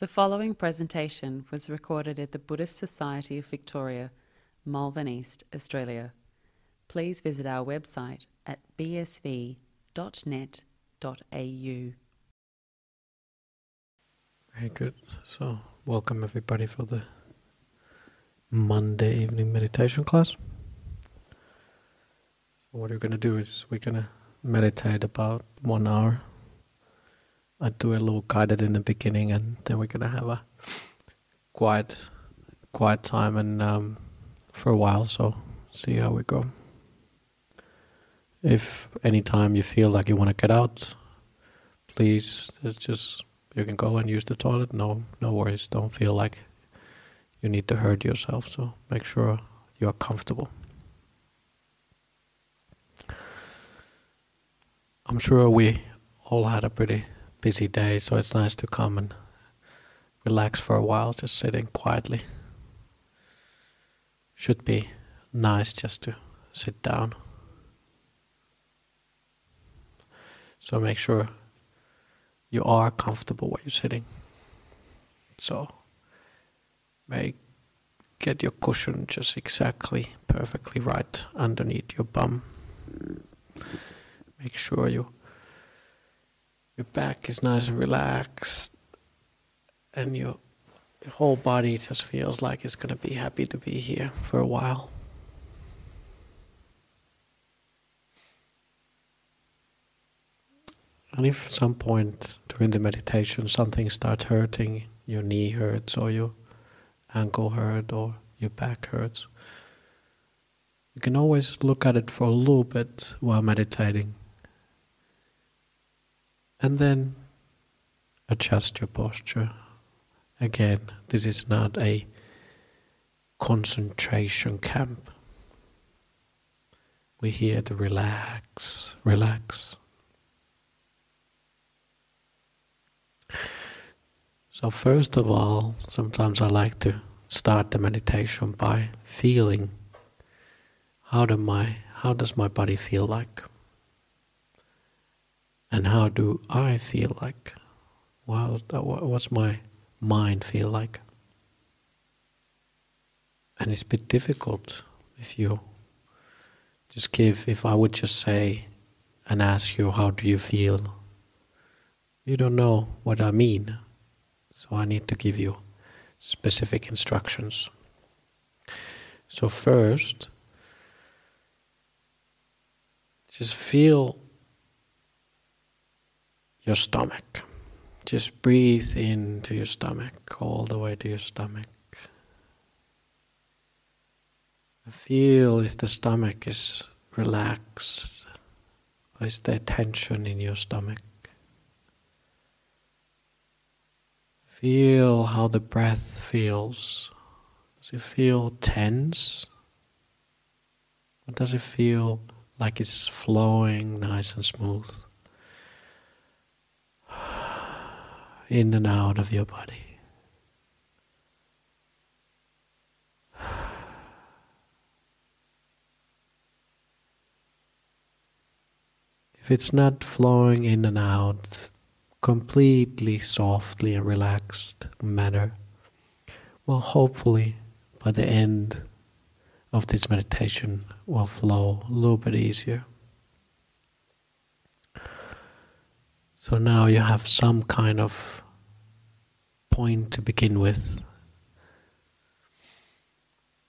The following presentation was recorded at the Buddhist Society of Victoria, Malvern East, Australia. Please visit our website at bsv.net.au. Very good. So, welcome everybody for the Monday evening meditation class. So, what we're going to do is we're going to meditate about one hour. I do a little guided in the beginning, and then we're to have a quiet, quiet time and um, for a while. So, see how we go. If any time you feel like you want to get out, please just you can go and use the toilet. No, no worries. Don't feel like you need to hurt yourself. So make sure you're comfortable. I'm sure we all had a pretty busy day, so it's nice to come and relax for a while, just sitting quietly. Should be nice just to sit down. So make sure you are comfortable where you're sitting. So make get your cushion just exactly perfectly right underneath your bum. Make sure you your back is nice and relaxed and your, your whole body just feels like it's gonna be happy to be here for a while. And if at some point during the meditation something starts hurting, your knee hurts or your ankle hurts or your back hurts, you can always look at it for a little bit while meditating and then adjust your posture. Again, this is not a concentration camp. We're here to relax, relax. So, first of all, sometimes I like to start the meditation by feeling how do my how does my body feel like? And how do I feel like? What's my mind feel like? And it's a bit difficult if you just give, if I would just say and ask you, how do you feel? You don't know what I mean. So I need to give you specific instructions. So, first, just feel your stomach. Just breathe into your stomach, all the way to your stomach. Feel if the stomach is relaxed, or is there tension in your stomach? Feel how the breath feels. Does it feel tense? Or does it feel like it's flowing nice and smooth? In and out of your body. If it's not flowing in and out completely softly and relaxed manner, well, hopefully by the end of this meditation will flow a little bit easier. So now you have some kind of point to begin with.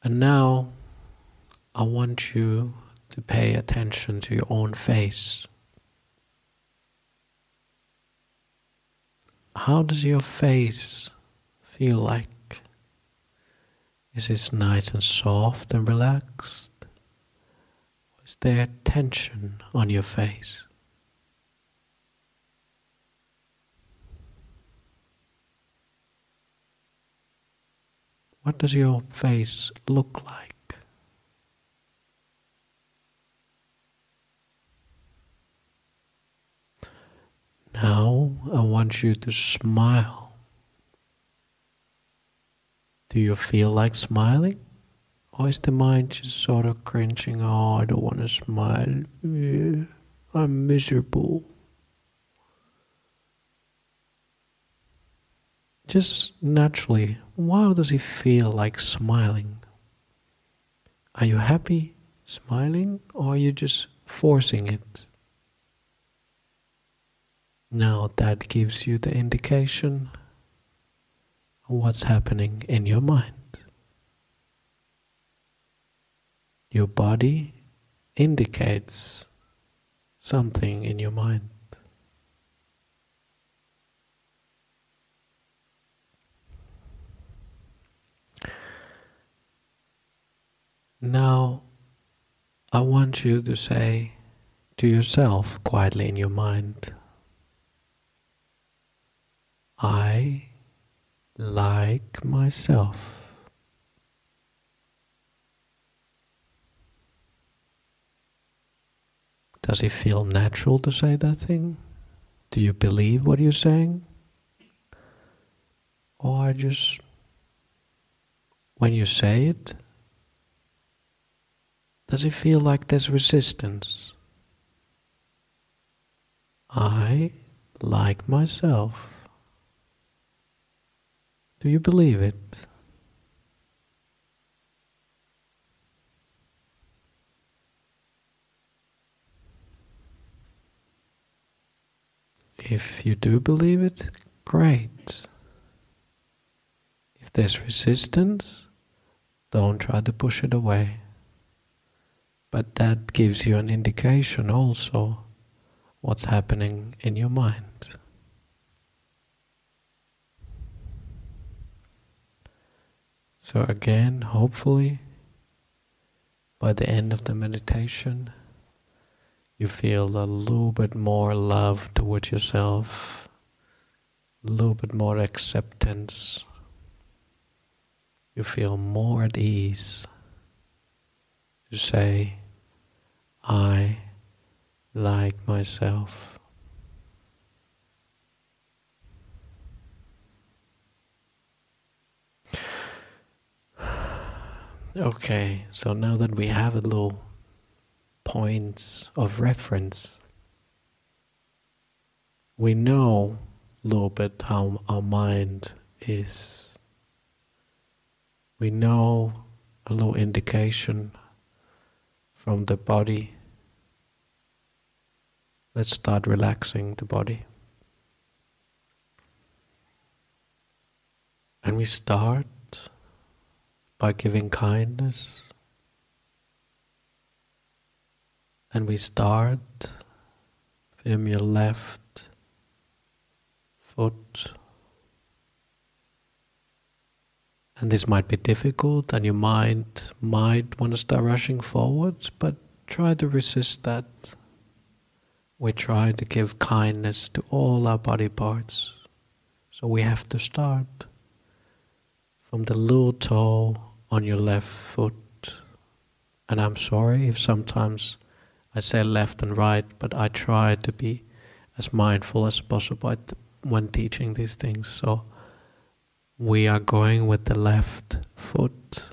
And now I want you to pay attention to your own face. How does your face feel like? Is it nice and soft and relaxed? Is there tension on your face? What does your face look like? Now I want you to smile. Do you feel like smiling? Or is the mind just sort of cringing? Oh, I don't want to smile. I'm miserable. Just naturally, how does it feel like smiling? Are you happy smiling or are you just forcing it? Now that gives you the indication of what's happening in your mind. Your body indicates something in your mind. Now, I want you to say to yourself quietly in your mind, I like myself. Does it feel natural to say that thing? Do you believe what you're saying? Or just when you say it, does it feel like there's resistance? I like myself. Do you believe it? If you do believe it, great. If there's resistance, don't try to push it away. But that gives you an indication also what's happening in your mind. So, again, hopefully, by the end of the meditation, you feel a little bit more love towards yourself, a little bit more acceptance. You feel more at ease to say, I like myself. Okay, so now that we have a little points of reference, we know a little bit how our mind is. We know a little indication from the body. Let's start relaxing the body. And we start by giving kindness. And we start from your left foot. And this might be difficult, and your mind might want to start rushing forward, but try to resist that. We try to give kindness to all our body parts. So we have to start from the little toe on your left foot. And I'm sorry if sometimes I say left and right, but I try to be as mindful as possible when teaching these things. So we are going with the left foot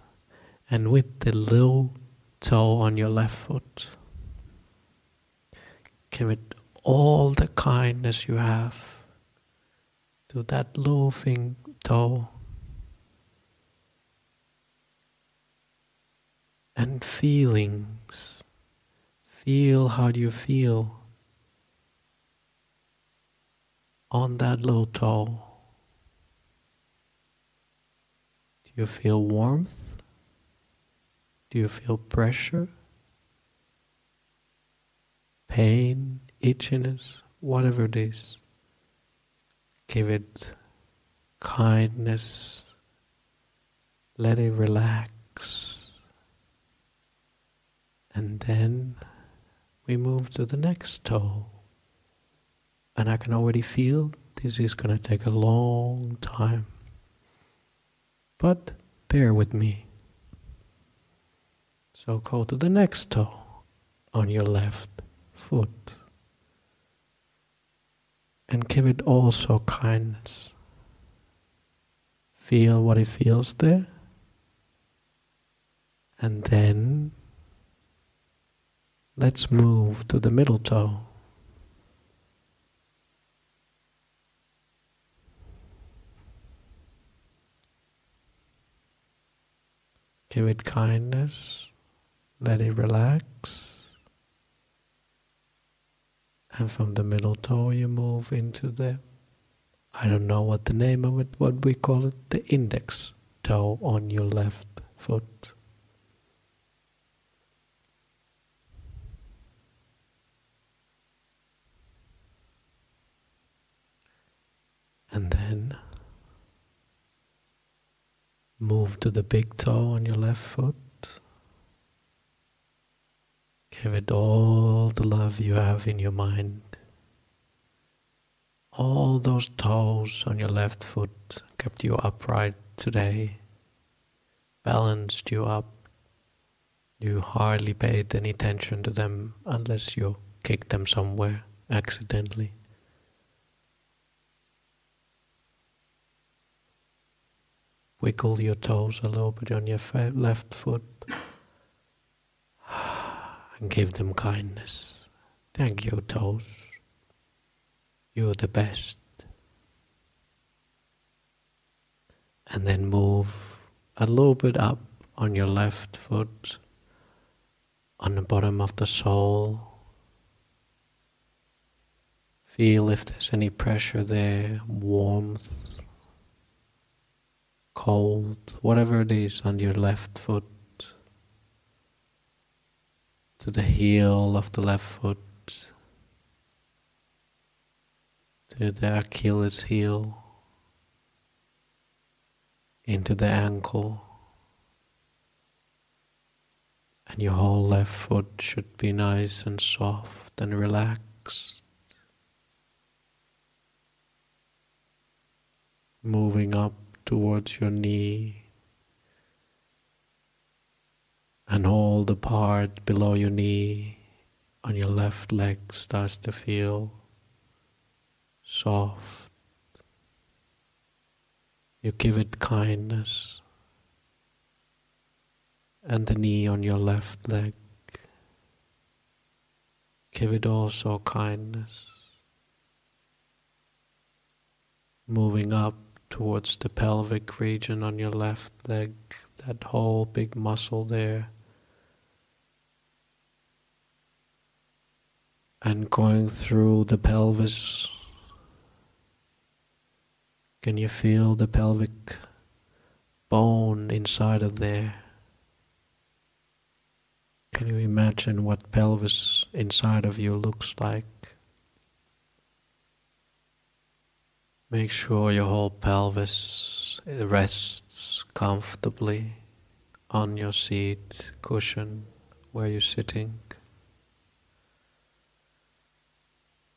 and with the little toe on your left foot. Give it all the kindness you have to that little thing toe and feelings. Feel how do you feel on that little toe. Do you feel warmth? Do you feel pressure? Pain, itchiness, whatever it is. Give it kindness. Let it relax. And then we move to the next toe. And I can already feel this is going to take a long time. But bear with me. So go to the next toe on your left foot. And give it also kindness. Feel what it feels there. And then Let's move to the middle toe. Give it kindness. Let it relax. And from the middle toe, you move into the, I don't know what the name of it, what we call it, the index toe on your left foot. And then move to the big toe on your left foot. Give it all the love you have in your mind. All those toes on your left foot kept you upright today, balanced you up. You hardly paid any attention to them unless you kicked them somewhere accidentally. Wiggle your toes a little bit on your left foot and give them kindness. Thank you, toes. You're the best. And then move a little bit up on your left foot, on the bottom of the sole. Feel if there's any pressure there, warmth cold, whatever it is on your left foot, to the heel of the left foot, to the Achilles heel, into the ankle. And your whole left foot should be nice and soft and relaxed. Moving up towards your knee and all the part below your knee on your left leg starts to feel soft. You give it kindness and the knee on your left leg. Give it also kindness. Moving up towards the pelvic region on your left leg, that whole big muscle there. And going through the pelvis, can you feel the pelvic bone inside of there? Can you imagine what pelvis inside of you looks like? Make sure your whole pelvis rests comfortably on your seat cushion where you're sitting.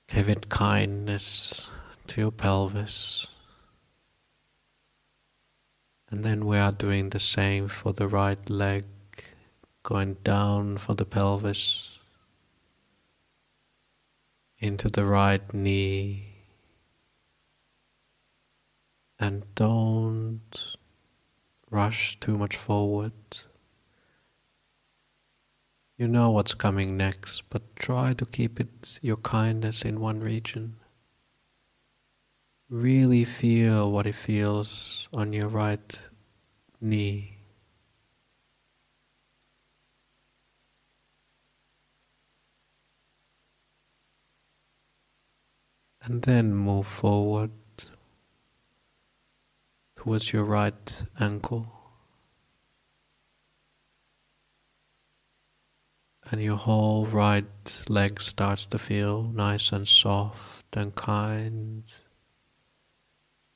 Give it kindness to your pelvis. And then we are doing the same for the right leg, going down for the pelvis, into the right knee and don't rush too much forward. You know what's coming next, but try to keep it your kindness in one region. Really feel what it feels on your right knee. And then move forward towards your right ankle. And your whole right leg starts to feel nice and soft and kind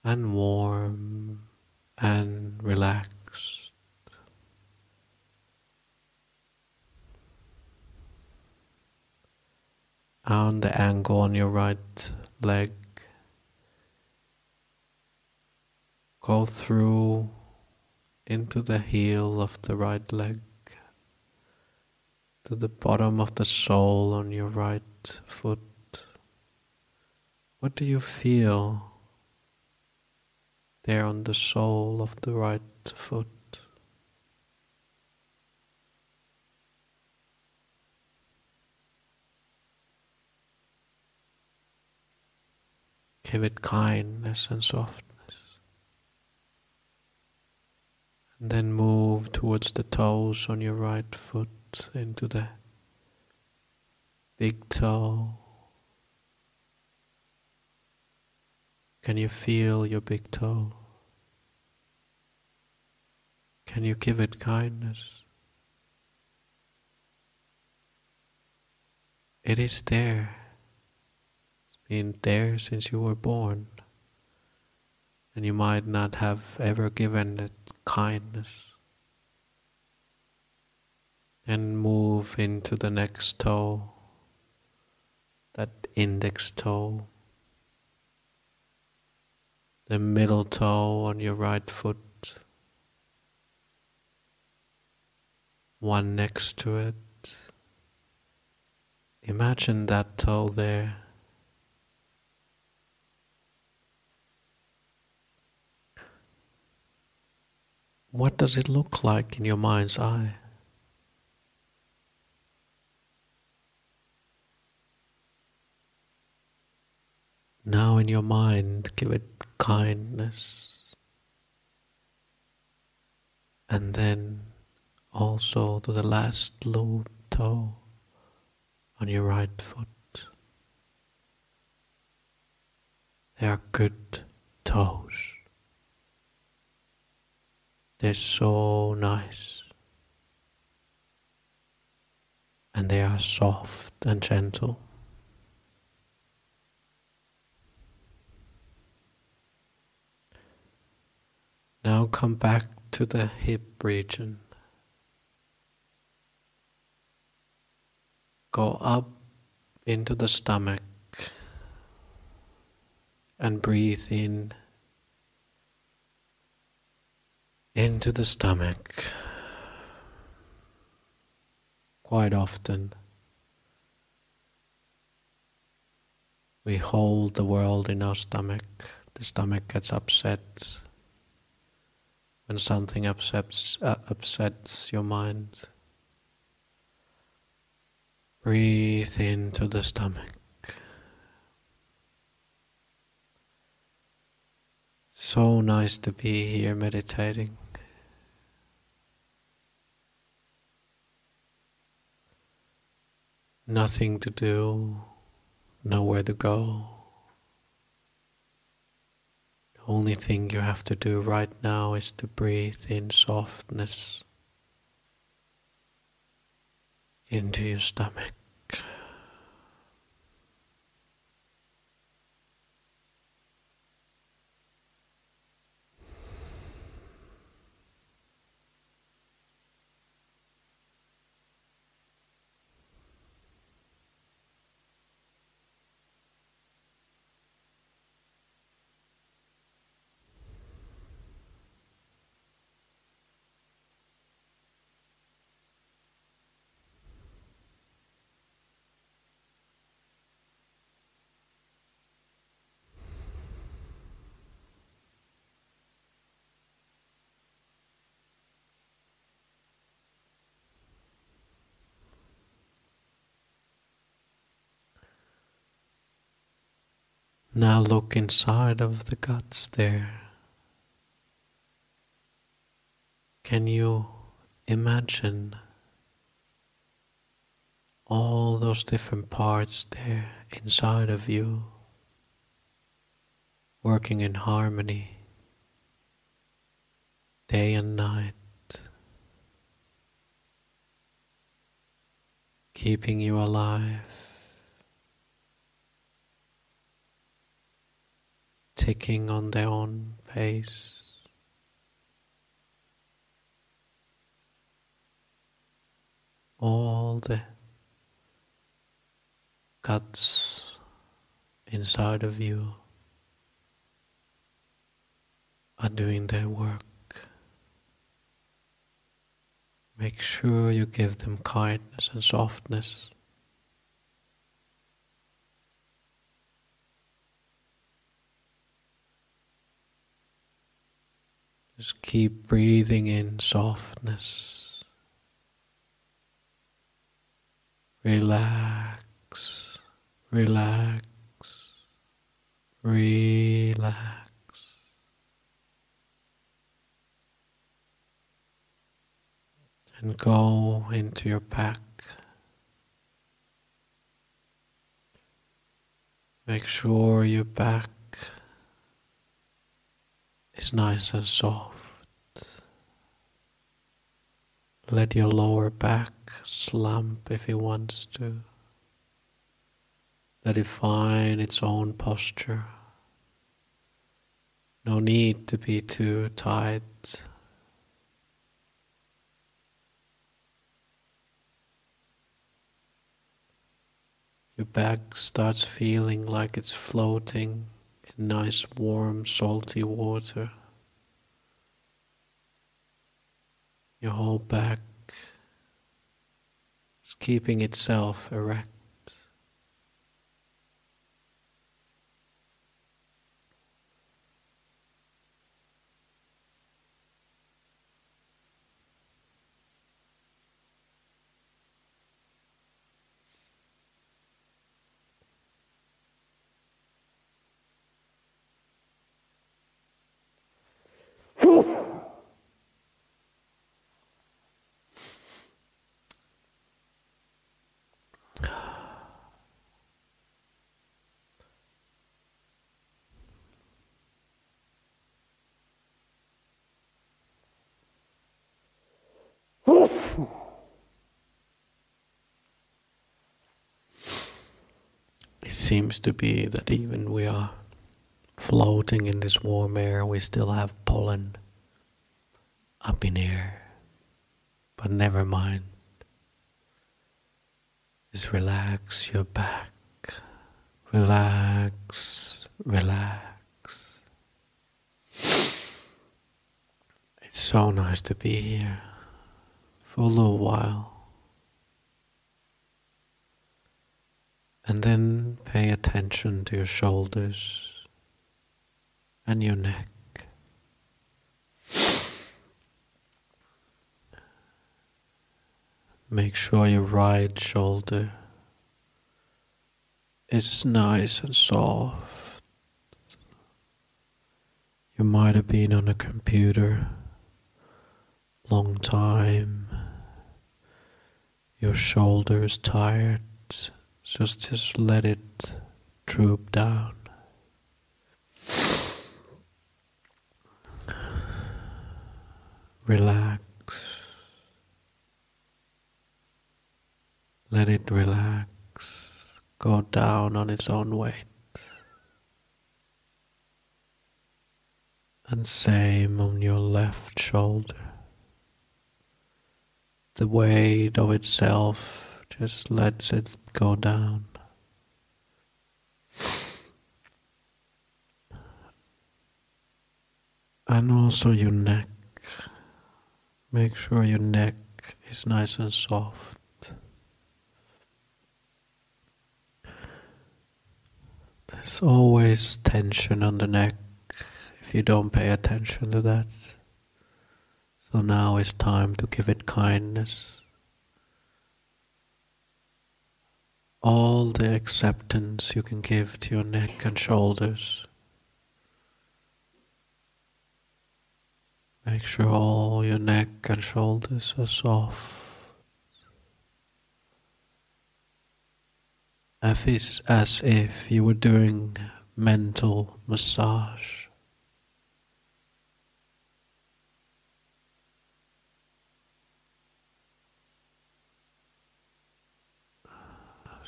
and warm and relaxed. On the ankle on your right leg Go through into the heel of the right leg, to the bottom of the sole on your right foot. What do you feel there on the sole of the right foot? Give it kindness and softness. And then move towards the toes on your right foot into the big toe. Can you feel your big toe? Can you give it kindness? It is there. It's been there since you were born. And you might not have ever given it kindness. And move into the next toe, that index toe, the middle toe on your right foot, one next to it. Imagine that toe there. What does it look like in your mind's eye? Now, in your mind, give it kindness. And then also to the last loop toe on your right foot. They are good toes. They're so nice. And they are soft and gentle. Now come back to the hip region. Go up into the stomach and breathe in into the stomach quite often. We hold the world in our stomach. The stomach gets upset when something upsets, uh, upsets your mind. Breathe into the stomach. So nice to be here meditating. Nothing to do, nowhere to go. The only thing you have to do right now is to breathe in softness into your stomach. Now look inside of the guts there. Can you imagine all those different parts there inside of you working in harmony day and night, keeping you alive? Ticking on their own pace. All the guts inside of you are doing their work. Make sure you give them kindness and softness. Just keep breathing in softness. Relax, relax, relax. and go into your back. Make sure your back is nice and soft. Let your lower back slump if it wants to. Let it find its own posture. No need to be too tight. Your back starts feeling like it's floating in nice, warm, salty water. Your whole back is keeping itself erect. It seems to be that even we are floating in this warm air, we still have pollen up in air. But never mind. Just relax your back. Relax, relax. It's so nice to be here for a little while. And then pay attention to your shoulders and your neck. Make sure your right shoulder is nice and soft. You might have been on a computer long time. Your shoulder is tired. Just just let it droop down. Relax. Let it relax. Go down on its own weight. And same on your left shoulder. The weight of itself just lets it go down. And also your neck. Make sure your neck is nice and soft. There's always tension on the neck if you don't pay attention to that. So now it's time to give it kindness. All the acceptance you can give to your neck and shoulders. Make sure all your neck and shoulders are soft. As if, as if you were doing mental massage.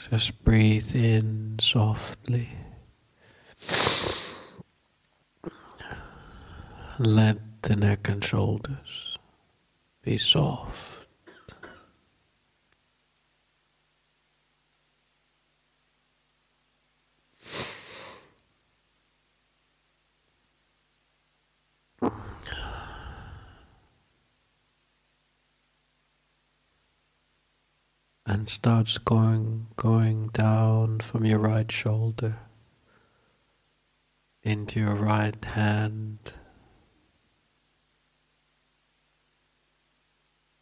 Just breathe in softly. Let the neck and shoulders be soft. And starts going going down from your right shoulder into your right hand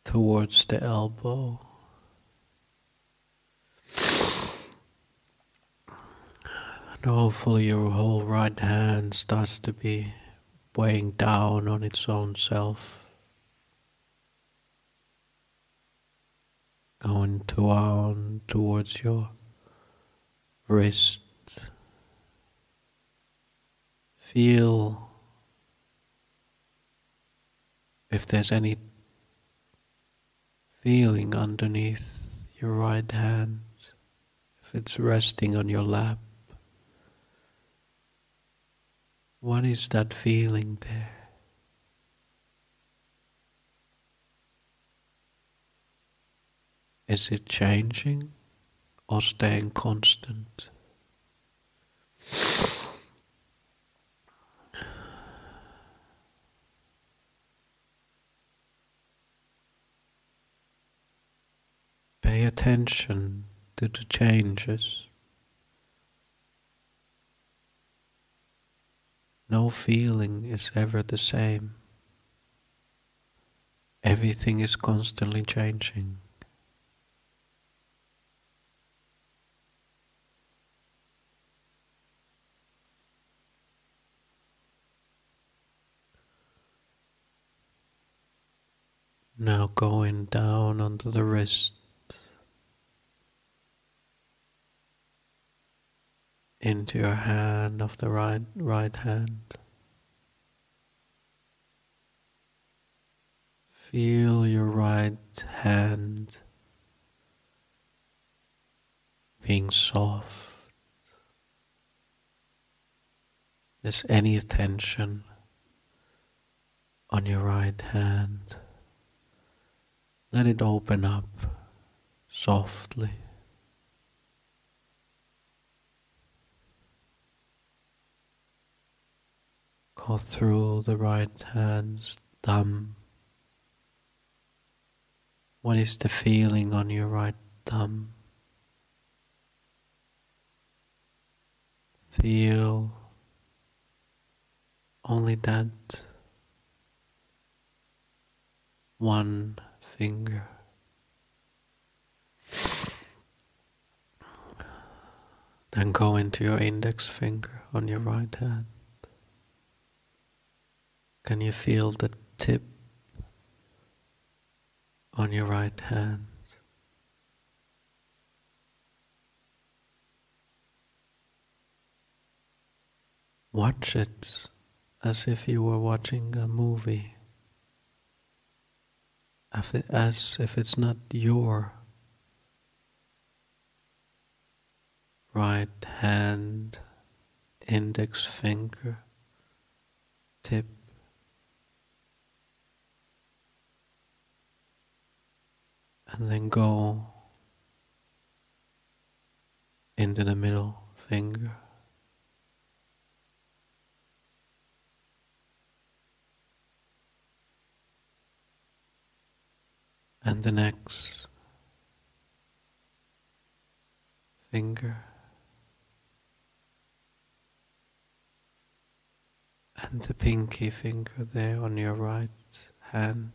towards the elbow. And hopefully your whole right hand starts to be weighing down on its own self going down towards your wrist. Feel if there's any feeling underneath your right hand, if it's resting on your lap. What is that feeling there? Is it changing or staying constant? Pay attention to the changes. No feeling is ever the same. Everything is constantly changing. Now going down onto the wrist. Into your hand of the right right hand. Feel your right hand being soft. There's any tension on your right hand. Let it open up softly. Go through the right hand's thumb. What is the feeling on your right thumb? Feel only that one finger. Then go into your index finger on your right hand. Can you feel the tip on your right hand? Watch it as if you were watching a movie as if it's not your right hand, index finger, tip. And then go into the middle finger. And the next finger and the pinky finger there on your right hand.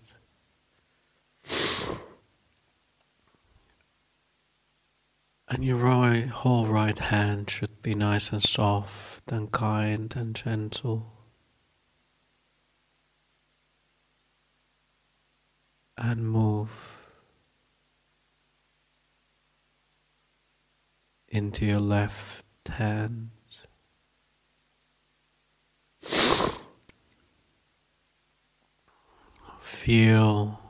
And your right, whole right hand should be nice and soft and kind and gentle. And move into your left hand. Feel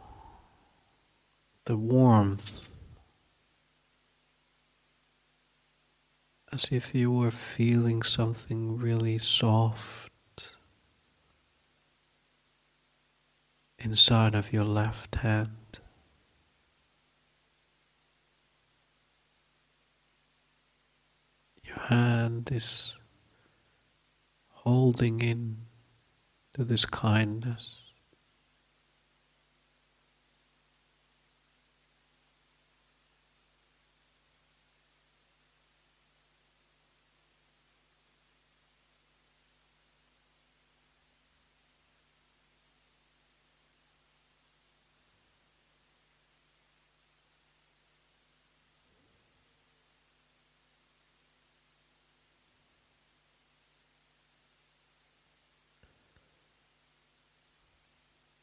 the warmth as if you were feeling something really soft inside of your left hand. Your hand is holding in to this kindness.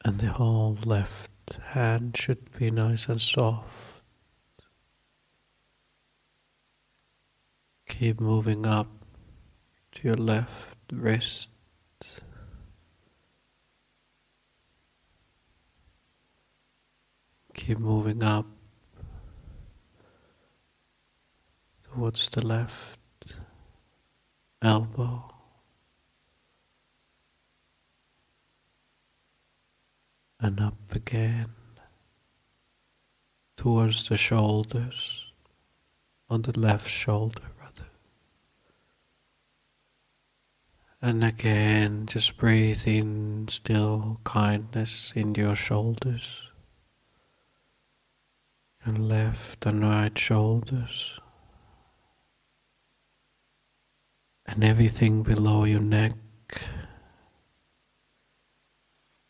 and the whole left hand should be nice and soft. Keep moving up to your left wrist. Keep moving up towards the left elbow. And up again towards the shoulders, on the left shoulder rather. And again, just breathe in still kindness in your shoulders, and left and right shoulders, and everything below your neck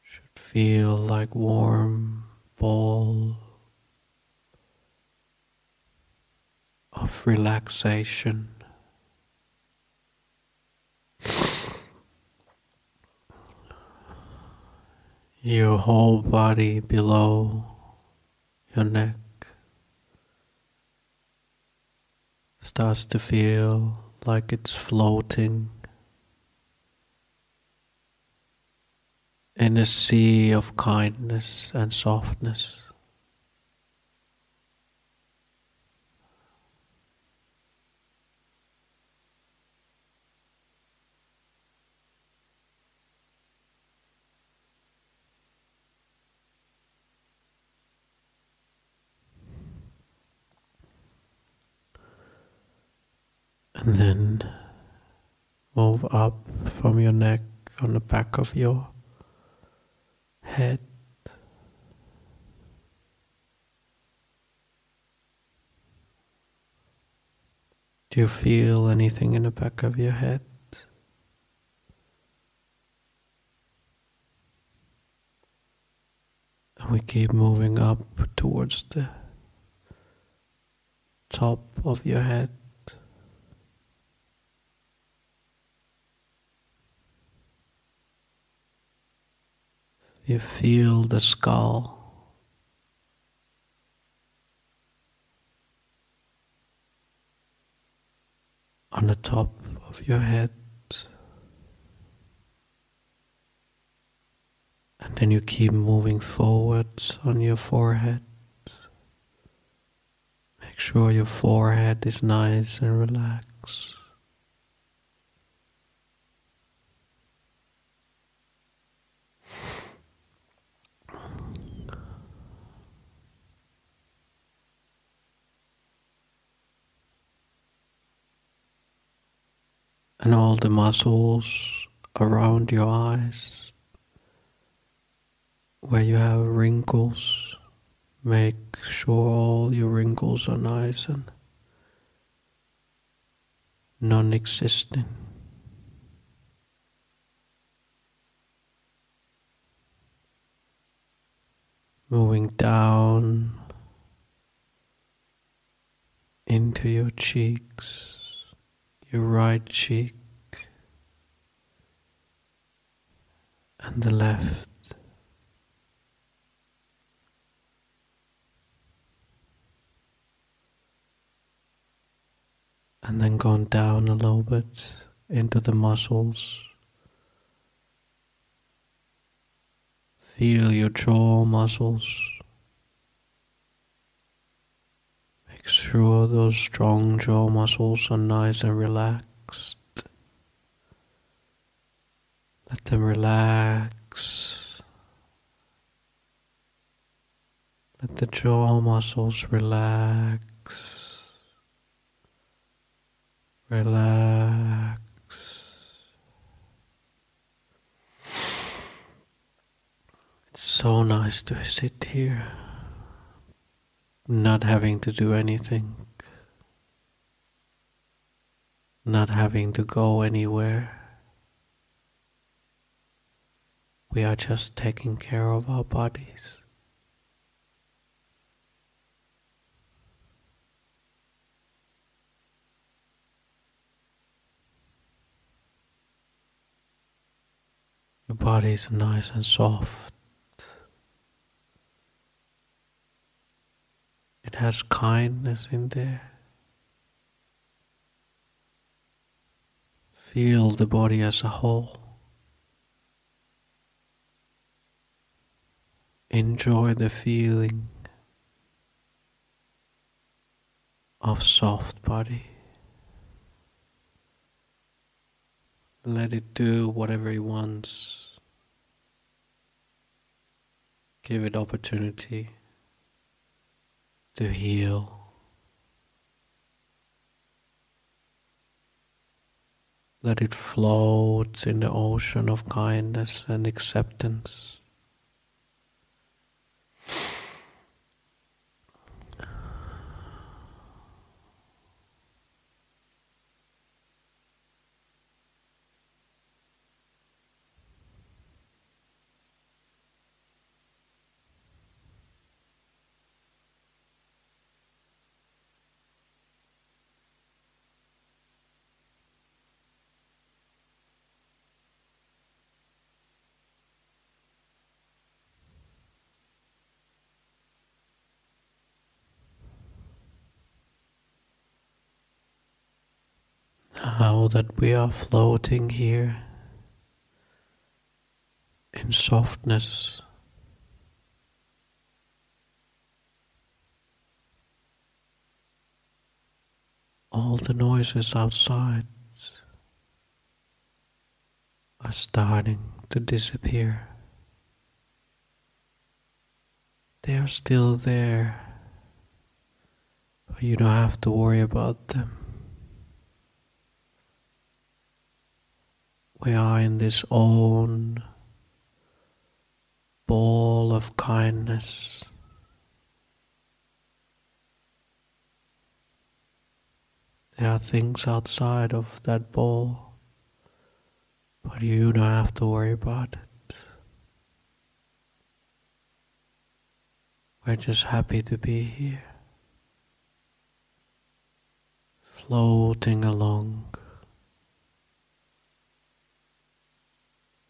should feel like warm ball of relaxation. Your whole body below your neck starts to feel like it's floating in a sea of kindness and softness. and then move up from your neck on the back of your head. Do you feel anything in the back of your head? And we keep moving up towards the top of your head. You feel the skull. On the top of your head, and then you keep moving forward on your forehead. Make sure your forehead is nice and relaxed. And all the muscles around your eyes where you have wrinkles make sure all your wrinkles are nice and non-existent. Moving down into your cheeks your right cheek and the left. And then going down a little bit into the muscles. Feel your jaw muscles. Make sure those strong jaw muscles are nice and relaxed. Let them relax. Let the jaw muscles relax. Relax. It's so nice to sit here not having to do anything, not having to go anywhere. We are just taking care of our bodies. Your body is nice and soft. It has kindness in there. Feel the body as a whole. Enjoy the feeling of soft body. Let it do whatever it wants. Give it opportunity to heal. Let it float in the ocean of kindness and acceptance. That we are floating here in softness, all the noises outside are starting to disappear. They are still there, but you don't have to worry about them. We are in this own ball of kindness. There are things outside of that ball, but you don't have to worry about it. We're just happy to be here, floating along.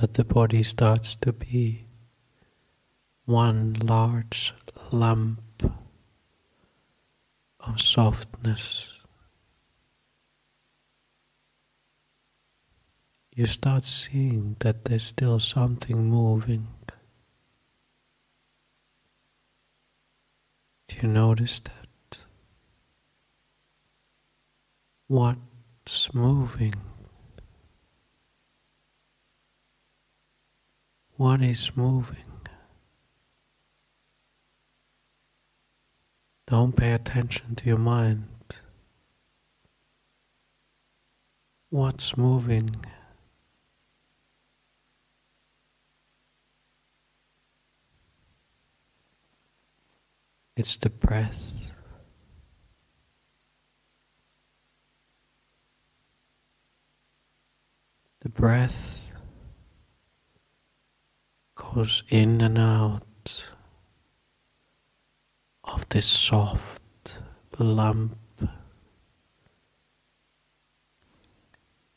that the body starts to be one large lump of softness, you start seeing that there's still something moving. Do you notice that? What's moving? What is moving? Don't pay attention to your mind. What's moving? It's the breath. The breath goes in and out of this soft lump.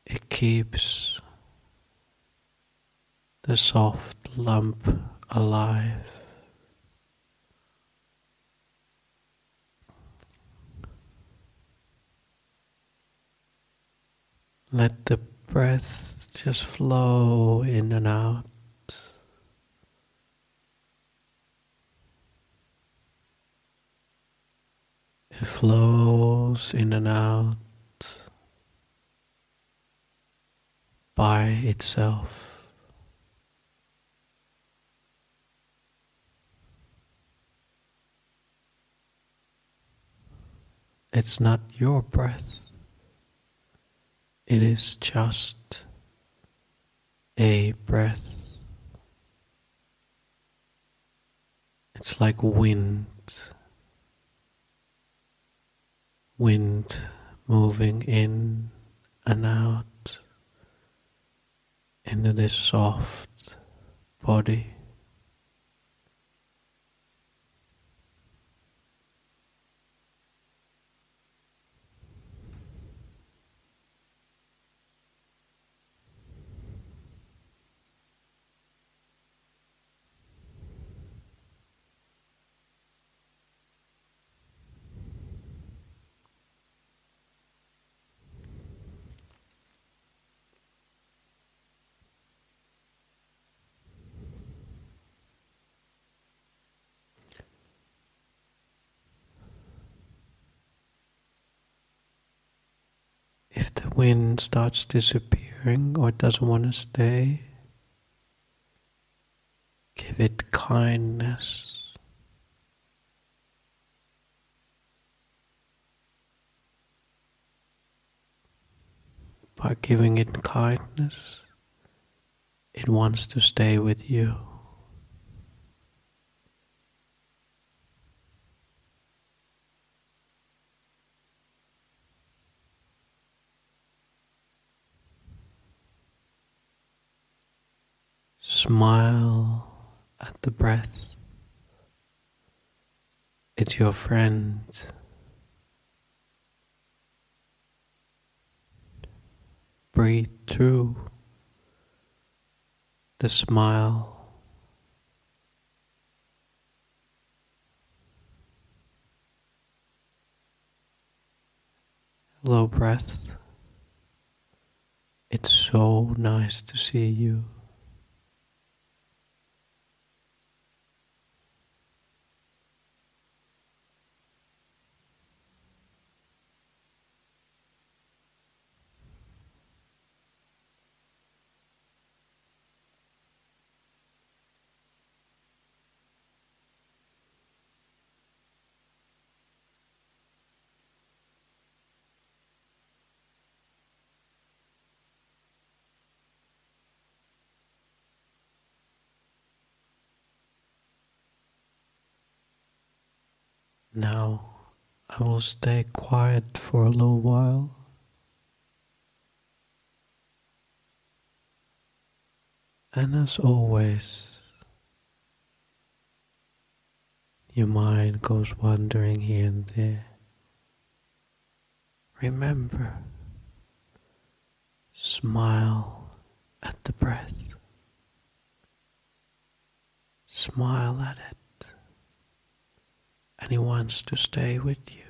It keeps the soft lump alive. Let the breath just flow in and out. It flows in and out by itself. It's not your breath. It is just a breath. It's like wind. Wind moving in and out into this soft body. If starts disappearing or doesn't want to stay, give it kindness. By giving it kindness, it wants to stay with you. Smile at the breath. It's your friend. Breathe through the smile. Low breath. It's so nice to see you. Now I will stay quiet for a little while. And as always, your mind goes wandering here and there. Remember, smile at the breath. Smile at it and He wants to stay with you.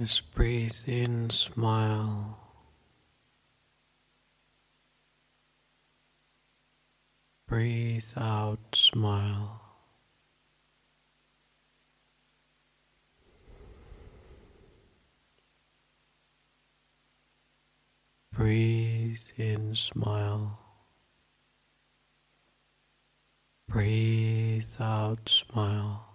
Just breathe in, smile. Breathe out, smile. Breathe in, smile. Breathe out, smile.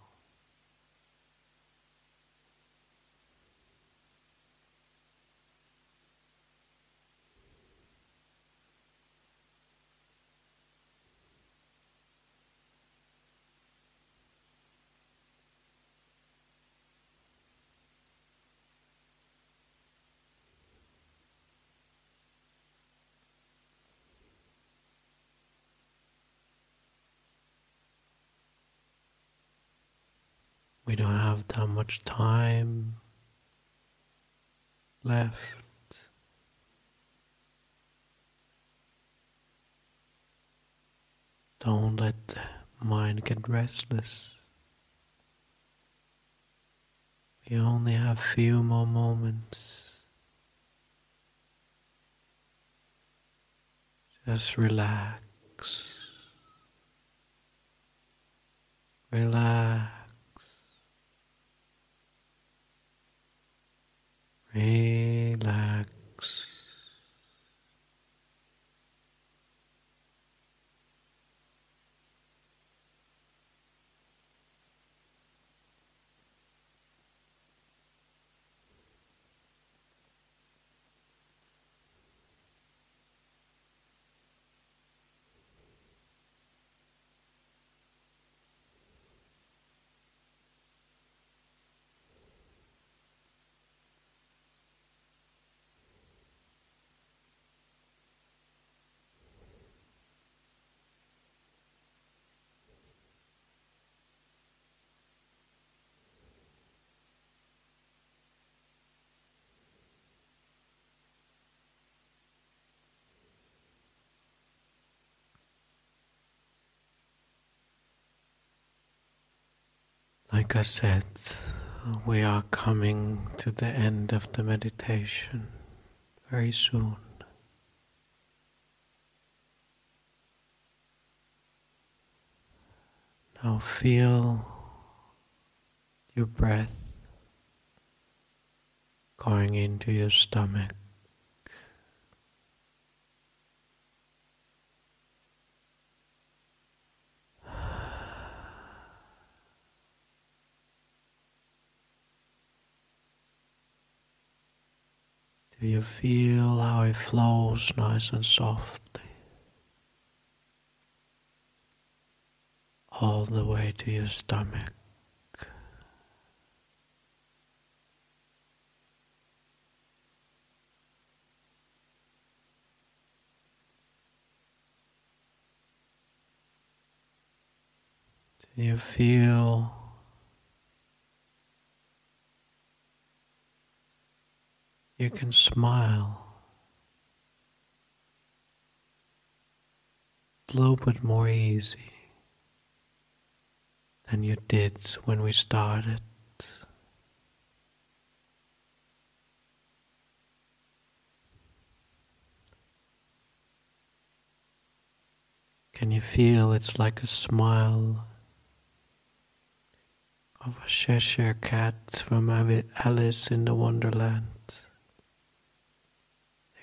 We don't have that much time left. Don't let the mind get restless. We only have few more moments. Just relax. Relax. Relax. Like I said, we are coming to the end of the meditation very soon. Now feel your breath going into your stomach. You feel how it flows nice and softly? All the way to your stomach. Do you feel you can smile a little bit more easy than you did when we started. Can you feel it's like a smile of a Cheshire cat from Alice in the Wonderland?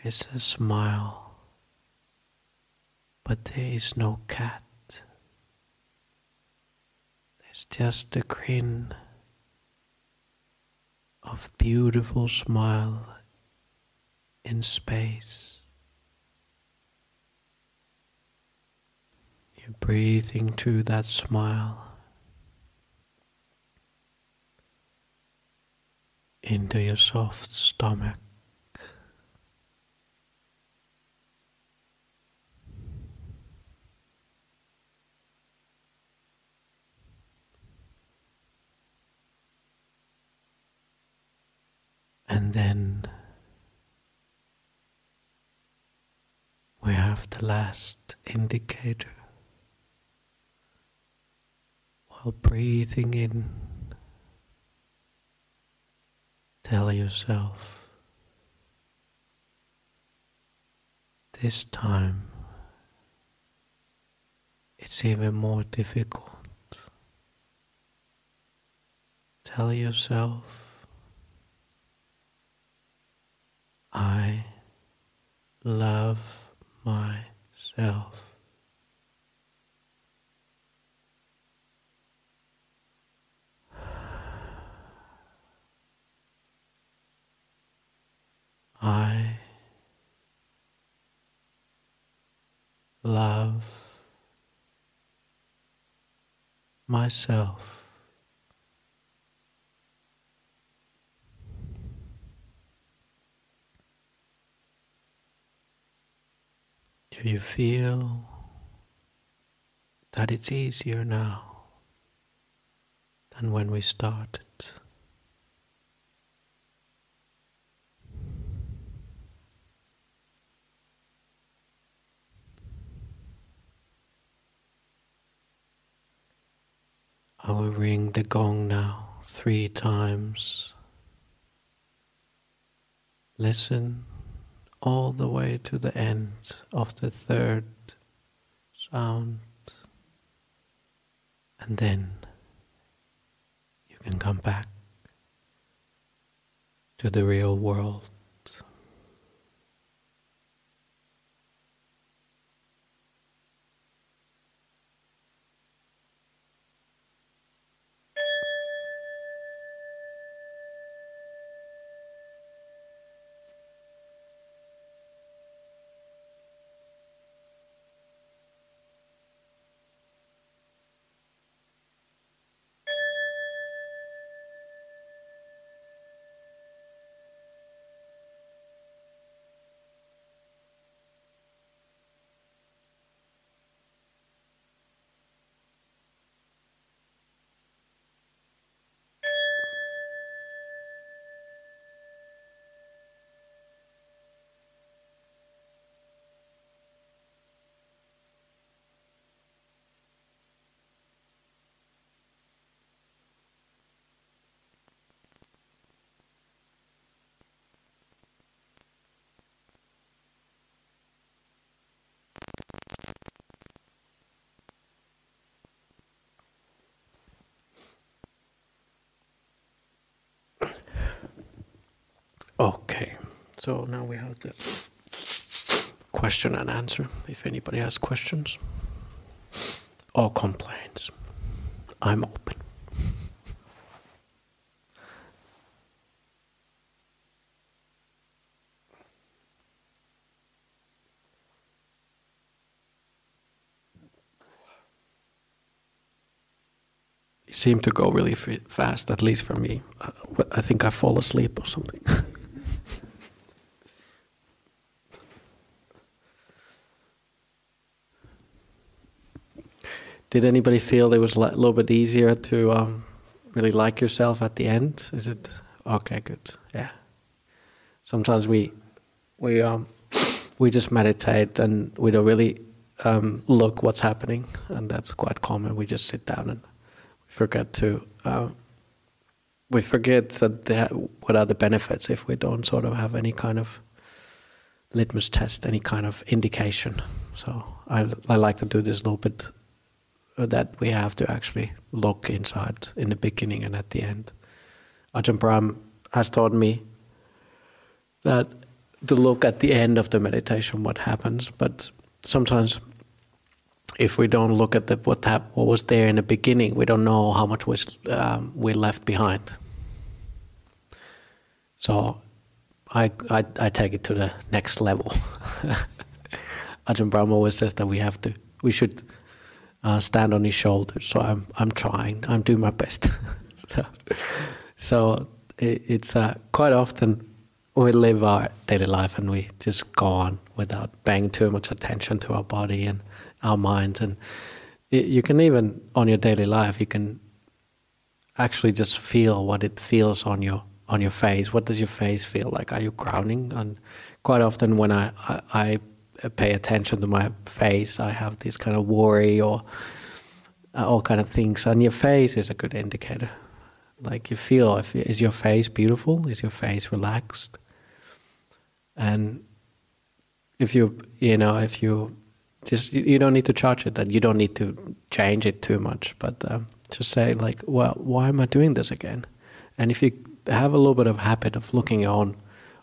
There's a smile, but there is no cat. There's just a grin of beautiful smile in space. You're breathing through that smile into your soft stomach. And then we have the last indicator. While breathing in, tell yourself this time it's even more difficult. Tell yourself, I love myself. I love myself. Do you feel that it's easier now than when we started? I will ring the gong now three times. Listen all the way to the end of the third sound, and then you can come back to the real world. Okay, so now we have the question and answer. If anybody has questions or complaints, I'm open. It seemed to go really fast, at least for me. Uh, I think I fall asleep or something. Did anybody feel it was a little bit easier to um, really like yourself at the end? Is it okay? Good. Yeah. Sometimes we we um, we just meditate and we don't really um, look what's happening, and that's quite common. We just sit down and forget to uh, we forget that what are the benefits if we don't sort of have any kind of litmus test, any kind of indication. So I I like to do this a little bit that we have to actually look inside in the beginning and at the end. Ajahn Brahm has taught me that to look at the end of the meditation what happens, but sometimes if we don't look at the, what, hap- what was there in the beginning, we don't know how much was um, we left behind. So I, I, I take it to the next level. Ajahn Brahm always says that we have to, we should uh, stand on his shoulders. So I'm I'm trying. I'm doing my best. so, so it, it's uh, quite often we live our daily life and we just go on without paying too much attention to our body and our minds. And it, you can even on your daily life you can actually just feel what it feels on your on your face. What does your face feel like? Are you crowning? And quite often when I, I, I pay attention to my face. I have this kind of worry or uh, all kind of things. And your face is a good indicator Like you feel, if, is your face beautiful? Is your face relaxed? And if you, you know, if you just, you, you don't need to charge it, that you don't need to change it too much, but um, just say like, well, why am I doing this again? And if you have a little bit of habit of looking on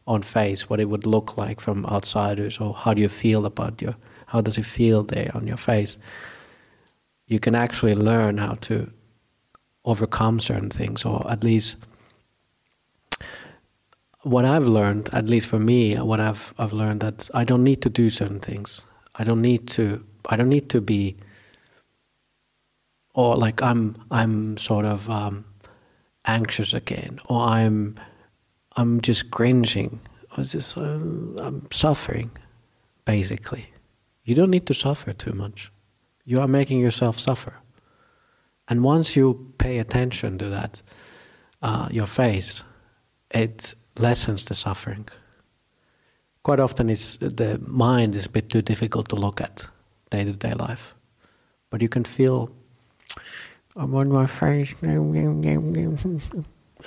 on face, what it would look like from outsiders, or how do you feel about your, how does it feel there on your face? You can actually learn how to overcome certain things, or at least what I've learned, at least for me, what I've I've learned that I don't need to do certain things. I don't need to. I don't need to be. Or like I'm I'm sort of um, anxious again, or I'm I'm just cringing, or just uh, I'm suffering, basically. You don't need to suffer too much. You are making yourself suffer. And once you pay attention to that, uh, your face, it lessens the suffering. Quite often, it's the mind is a bit too difficult to look at day to day life, but you can feel. I'm on my face.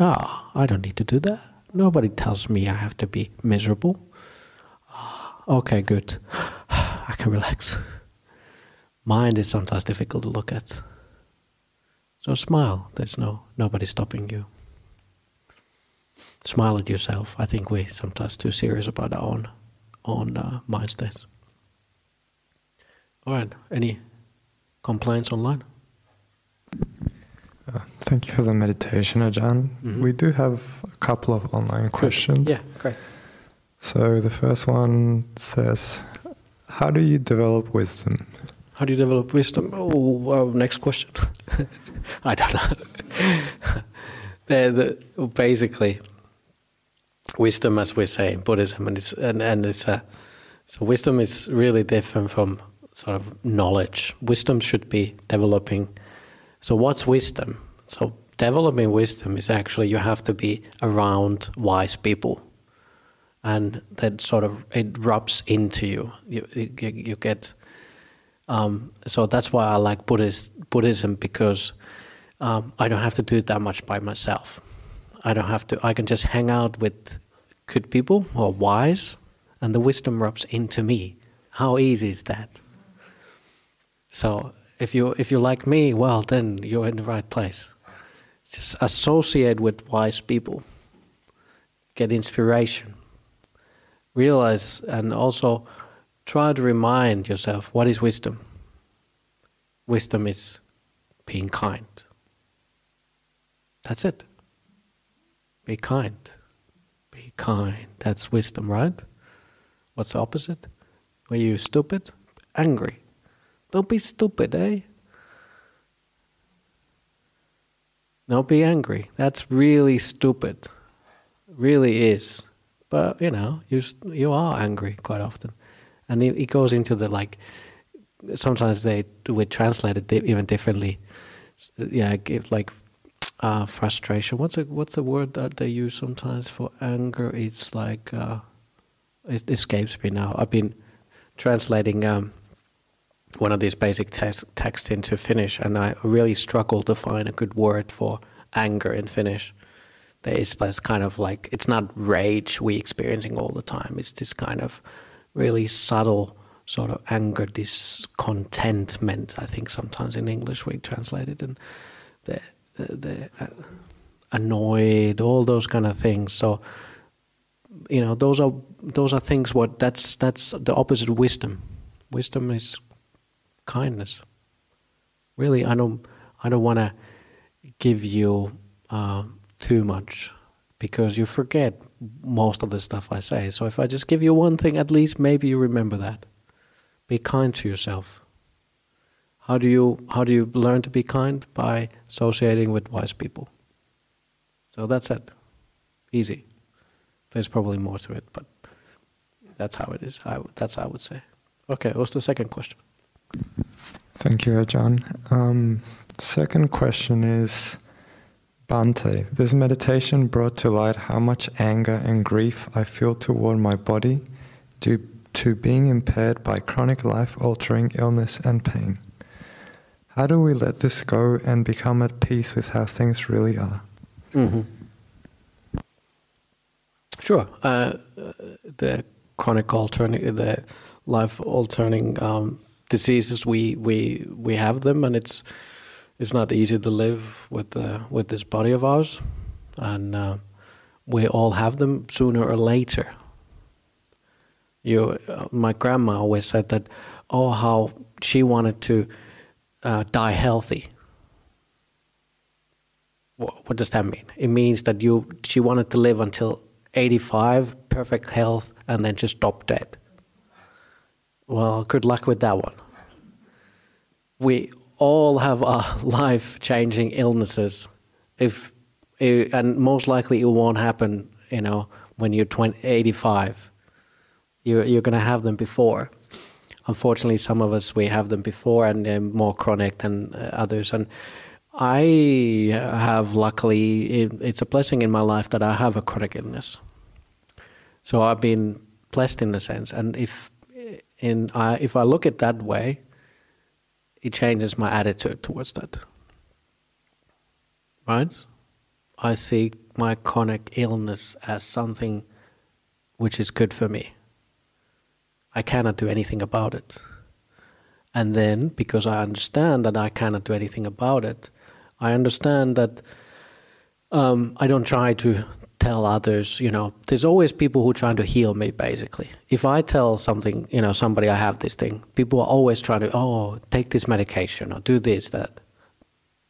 Ah, oh, I don't need to do that. Nobody tells me I have to be miserable. Oh, okay, good. I can relax. Mind is sometimes difficult to look at. So smile. There's no nobody stopping you. Smile at yourself. I think we're sometimes too serious about our own own uh, mind states. All right. Any complaints online? Uh, thank you for the meditation, Ajahn. Mm-hmm. We do have a couple of online questions. Yeah, great. So the first one says, "How do you develop wisdom?" How do you develop wisdom? Oh, well, next question. I don't know. the, basically, wisdom, as we say in Buddhism, and it's and, and it's a, so wisdom is really different from sort of knowledge. Wisdom should be developing. So what's wisdom? So developing wisdom is actually you have to be around wise people, and that sort of it rubs into you. You you, you get. Um, so that's why I like Buddhist Buddhism because um, I don't have to do it that much by myself. I don't have to. I can just hang out with good people who are wise, and the wisdom rubs into me. How easy is that? So if you if you like me, well, then you're in the right place. Just associate with wise people. Get inspiration. Realize and also try to remind yourself what is wisdom. Wisdom is being kind. That's it. Be kind. Be kind. That's wisdom, right? What's the opposite? Were you stupid? Angry. Don't be stupid, eh? Don't be angry. That's really stupid. Really is. But you know, you you are angry quite often, and it, it goes into the like. Sometimes they would translate it even differently. Yeah, like uh, frustration. What's a what's the word that they use sometimes for anger? It's like uh, it escapes me now. I've been translating um, one of these basic text, texts into Finnish, and I really struggle to find a good word for anger in Finnish. Is this kind of like it's not rage we experiencing all the time. It's this kind of really subtle sort of anger, discontentment. I think sometimes in English we translate it, and the the, the uh, annoyed, all those kind of things. So you know, those are those are things. What that's that's the opposite of wisdom. Wisdom is kindness. Really, I don't I don't want to give you uh, too much because you forget most of the stuff I say. So if I just give you one thing, at least maybe you remember that. Be kind to yourself. How do you how do you learn to be kind? By associating with wise people. So that's it. Easy. There's probably more to it, but that's how it is. I, that's how I would say. Okay, what's the second question? Thank you, Ajahn. Um, second question is Bhante. This meditation brought to light how much anger and grief I feel toward my body due to being impaired by chronic life altering illness and pain. How do we let this go and become at peace with how things really are? Mm-hmm. Sure. Uh, the chronic alternating, the life altering um, diseases, we, we, we have them, and it's it's not easy to live with uh, with this body of ours, and uh, we all have them sooner or later. You, uh, my grandma always said that, oh, how she wanted to uh, die healthy. What, what does that mean? It means that you she wanted to live until 85, perfect health, and then just stop dead. Well, good luck with that one. We all have our life-changing illnesses. If, and most likely it won't happen, you know, when you're 20, 85. You're, you're going to have them before. Unfortunately, some of us we have them before and they're more chronic than uh, others. And I have luckily, it, it's a blessing in my life that I have a chronic illness. So I've been blessed in a sense. And if in I, if I look at that way, it changes my attitude towards that. Right? I see my chronic illness as something which is good for me. I cannot do anything about it. And then, because I understand that I cannot do anything about it, I understand that um, I don't try to tell others, you know, there's always people who are trying to heal me, basically. If I tell something, you know, somebody I have this thing, people are always trying to, oh, take this medication or do this, that.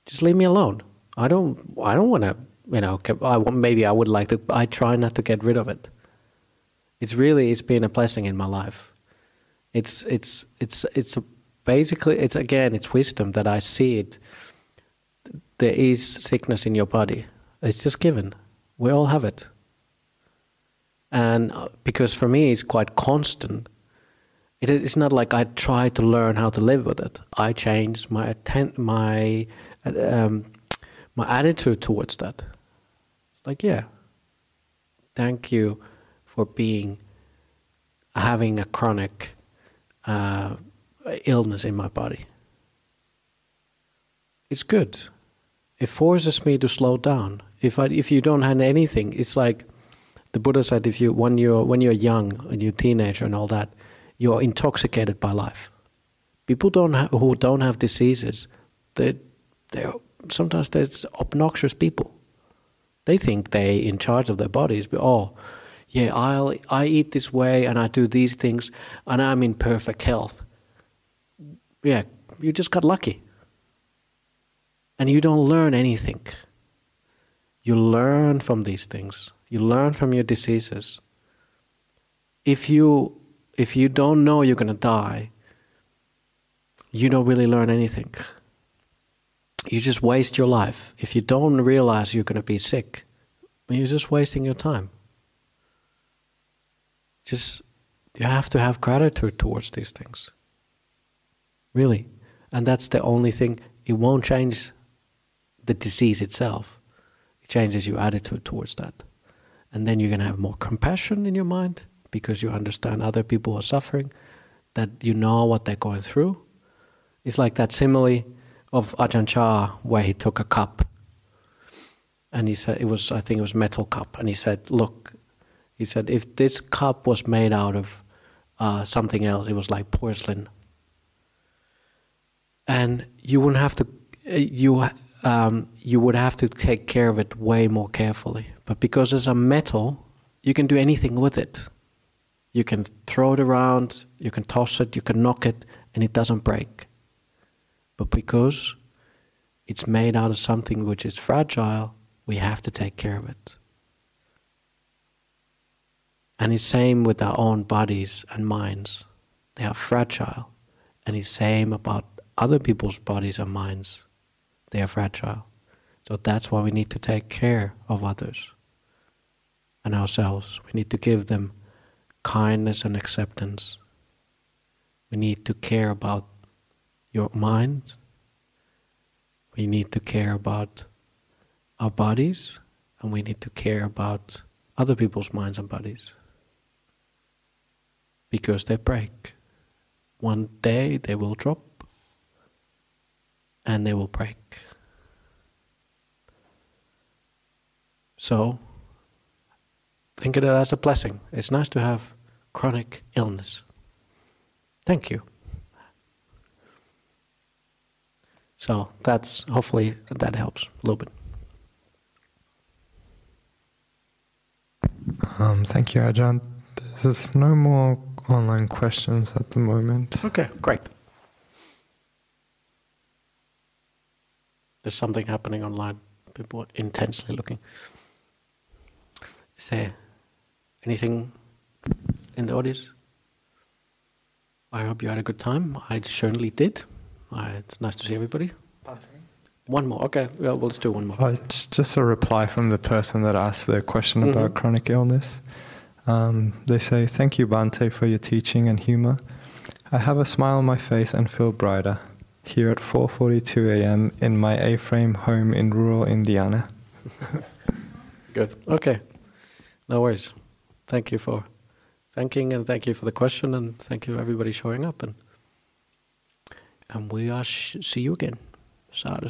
Just leave me alone. I don't, I don't want to, you know, I maybe I would like to, I try not to get rid of it. It's really, it's been a blessing in my life. It's, it's, it's, it's basically, it's again, it's wisdom that I see it. There is sickness in your body. It's just given we all have it. And uh, because for me it's quite constant, it is not like I try to learn how to live with it. I change my atten- my um, my attitude towards that. It's like, yeah, thank you for being having a chronic uh, illness in my body. It's good. It forces me to slow down. If I, if you don't have anything, it's like the Buddha said: if you when you're when you're young and you're a teenager and all that, you're intoxicated by life. People don't have, who don't have diseases, they they sometimes there's obnoxious people. They think they in charge of their bodies, but oh, yeah, I'll I eat this way and I do these things and I'm in perfect health. Yeah, you just got lucky. And you don't learn anything. You learn from these things. You learn from your diseases. If you if you don't know you're gonna die, you don't really learn anything. You just waste your life. If you don't realize you're gonna be sick, you're just wasting your time. Just you have to have gratitude towards these things. Really. And that's the only thing. It won't change the disease itself changes your attitude towards that. And then you're going to have more compassion in your mind because you understand other people are suffering, that you know what they're going through. It's like that simile of Ajahn Chah where he took a cup and he said, it was, I think it was metal cup, and he said, look, he said, if this cup was made out of uh, something else, it was like porcelain, and you wouldn't have to, uh, you um, you would have to take care of it way more carefully. But because it's a metal, you can do anything with it. You can throw it around, you can toss it, you can knock it, and it doesn't break. But because it's made out of something which is fragile, we have to take care of it. And it's same with our own bodies and minds. They are fragile. And it's same about other people's bodies and minds they are fragile. So that's why we need to take care of others and ourselves. We need to give them kindness and acceptance. We need to care about your mind. We need to care about our bodies, and we need to care about other people's minds and bodies. Because they break. One day they will drop and they will break. So think of it as a blessing. It's nice to have chronic illness. Thank you. So that's hopefully that helps a little bit. Um, thank you, Ajahn. There's no more online questions at the moment. Okay, great. There's something happening online. People are intensely looking. Is there anything in the audience? I hope you had a good time. I certainly did. Uh, it's nice to see everybody. One more. Okay, well, let's do one more. Oh, it's just a reply from the person that asked the question about Mhm. chronic illness. Um, they say, Thank you, Bhante, for your teaching and humor. I have a smile on my face and feel brighter here at 4:42 a.m. in my A-frame home in rural Indiana. Good. Okay. No worries. Thank you for thanking and thank you for the question and thank you everybody showing up and and we are see you again. Sadhu.